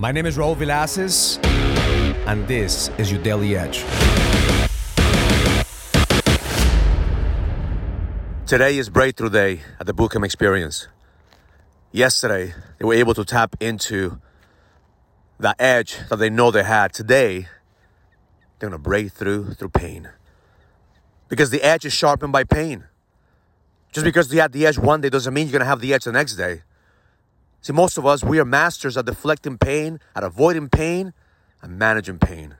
My name is Raul Villacis, and this is your Daily Edge. Today is Breakthrough Day at the Bootcamp Experience. Yesterday, they were able to tap into the edge that they know they had. Today, they're gonna break through through pain. Because the edge is sharpened by pain. Just because you had the edge one day doesn't mean you're gonna have the edge the next day. See, most of us, we are masters at deflecting pain, at avoiding pain, and managing pain.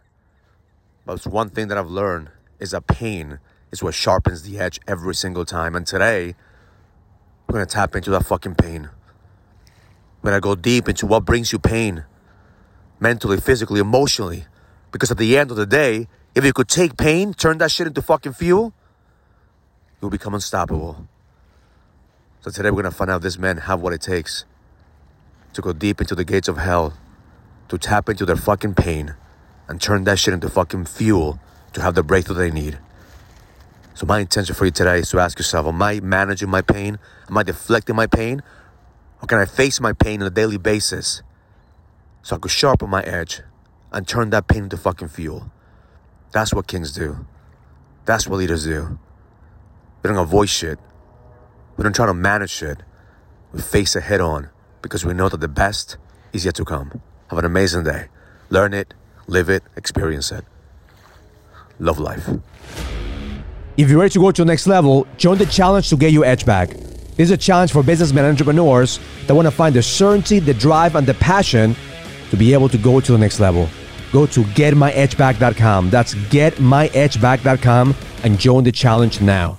But it's one thing that I've learned is that pain is what sharpens the edge every single time. And today, we're gonna tap into that fucking pain. We're gonna go deep into what brings you pain mentally, physically, emotionally. Because at the end of the day, if you could take pain, turn that shit into fucking fuel, you'll become unstoppable. So today we're gonna find out this men have what it takes to go deep into the gates of hell, to tap into their fucking pain, and turn that shit into fucking fuel to have the breakthrough they need. So my intention for you today is to ask yourself, am I managing my pain? Am I deflecting my pain? Or can I face my pain on a daily basis so I could sharpen my edge and turn that pain into fucking fuel? That's what kings do. That's what leaders do. We don't avoid shit. We don't try to manage shit. We face it head on because we know that the best is yet to come. Have an amazing day. Learn it, live it, experience it. Love life. If you're ready to go to the next level, join the challenge to get your edge back. This is a challenge for businessmen and entrepreneurs that want to find the certainty, the drive, and the passion to be able to go to the next level. Go to getmyedgeback.com. That's getmyedgeback.com and join the challenge now.